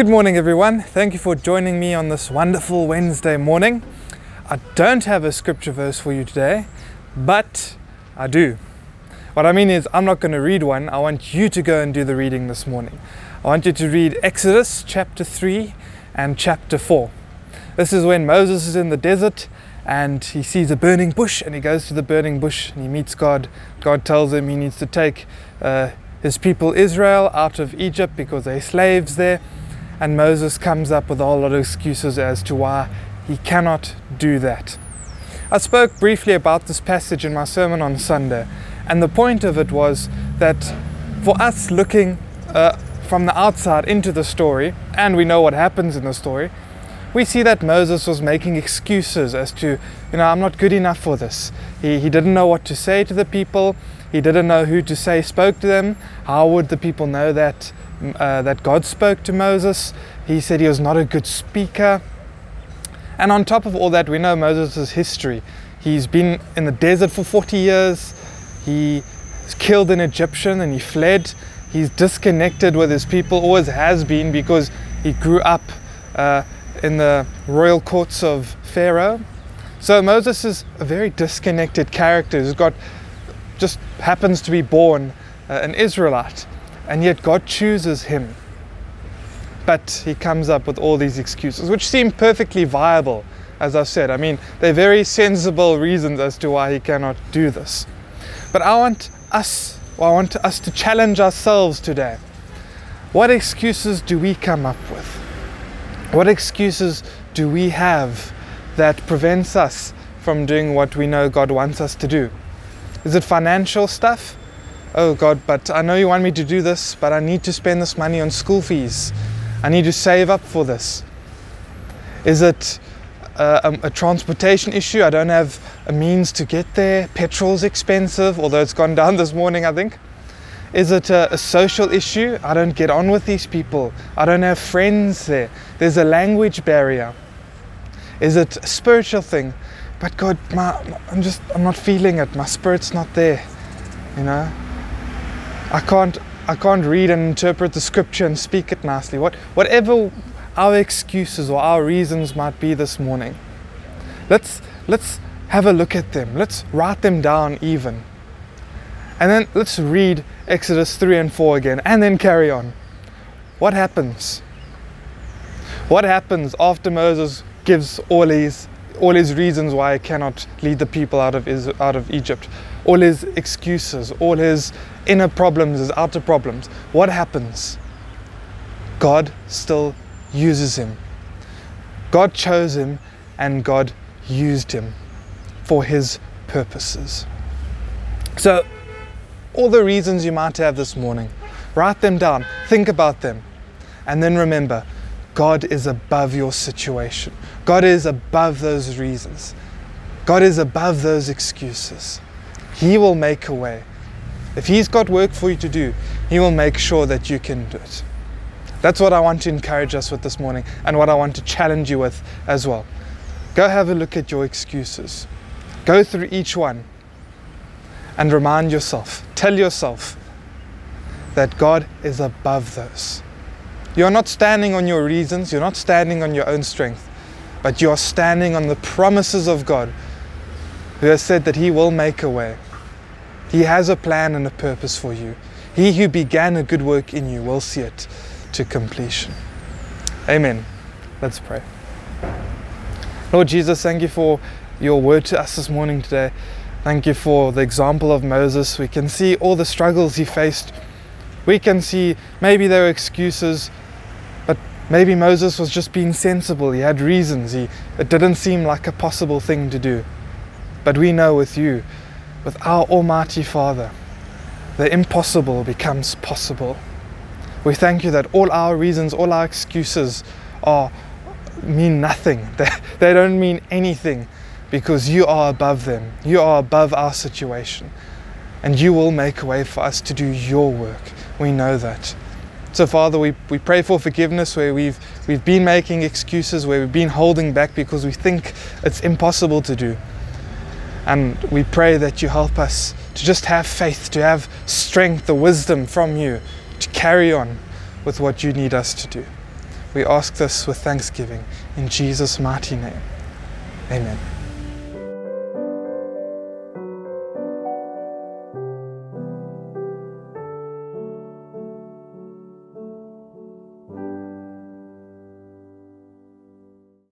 Good morning, everyone. Thank you for joining me on this wonderful Wednesday morning. I don't have a scripture verse for you today, but I do. What I mean is, I'm not going to read one. I want you to go and do the reading this morning. I want you to read Exodus chapter 3 and chapter 4. This is when Moses is in the desert and he sees a burning bush and he goes to the burning bush and he meets God. God tells him he needs to take uh, his people Israel out of Egypt because they're slaves there. And Moses comes up with a whole lot of excuses as to why he cannot do that. I spoke briefly about this passage in my sermon on Sunday, and the point of it was that for us looking uh, from the outside into the story, and we know what happens in the story, we see that Moses was making excuses as to, you know, I'm not good enough for this. He, he didn't know what to say to the people. He didn't know who to say spoke to them. How would the people know that uh, that God spoke to Moses? He said he was not a good speaker. And on top of all that, we know Moses' history. He's been in the desert for 40 years. He killed an Egyptian and he fled. He's disconnected with his people, always has been, because he grew up uh, in the royal courts of Pharaoh. So Moses is a very disconnected character who's got just happens to be born uh, an Israelite, and yet God chooses him. But he comes up with all these excuses, which seem perfectly viable, as I've said. I mean, they're very sensible reasons as to why he cannot do this. But I want us, I want us to challenge ourselves today. What excuses do we come up with? What excuses do we have that prevents us from doing what we know God wants us to do? Is it financial stuff? Oh God, but I know you want me to do this, but I need to spend this money on school fees. I need to save up for this. Is it a, a, transportation issue? I don't have a means to get there. Petrol's expensive, although it's gone down this morning, I think. Is it a, a social issue? I don't get on with these people. I don't have friends there. There's a language barrier. Is it a spiritual thing? but God, my, I'm just, I'm not feeling it. My spirit's not there. You know, I can't, I can't read and interpret the scripture and speak it nicely. What, whatever our excuses or our reasons might be this morning, let's, let's have a look at them. Let's write them down even. And then let's read Exodus 3 and 4 again and then carry on. What happens? What happens after Moses gives all these all his reasons why he cannot lead the people out of, out of Egypt, all his excuses, all his inner problems, his outer problems. What happens? God still uses him. God chose him and God used him for his purposes. So, all the reasons you might have this morning, write them down, think about them, and then remember God is above your situation. God is above those reasons. God is above those excuses. He will make a way. If He's got work for you to do, He will make sure that you can do it. That's what I want to encourage us with this morning and what I want to challenge you with as well. Go have a look at your excuses. Go through each one and remind yourself, tell yourself that God is above those. You're not standing on your reasons, you're not standing on your own strength, but you are standing on the promises of God, who has said that He will make a way. He has a plan and a purpose for you. He who began a good work in you will see it to completion. Amen. Let's pray. Lord Jesus, thank you for your word to us this morning today. Thank you for the example of Moses. We can see all the struggles he faced. We can see maybe there were excuses, Maybe Moses was just being sensible. He had reasons. He, it didn't seem like a possible thing to do. But we know with you, with our Almighty Father, the impossible becomes possible. We thank you that all our reasons, all our excuses are mean nothing. They, they don't mean anything because you are above them. You are above our situation. And you will make a way for us to do your work. We know that. So, Father, we, we pray for forgiveness where we've, we've been making excuses, where we've been holding back because we think it's impossible to do. And we pray that you help us to just have faith, to have strength, the wisdom from you to carry on with what you need us to do. We ask this with thanksgiving in Jesus' mighty name. Amen.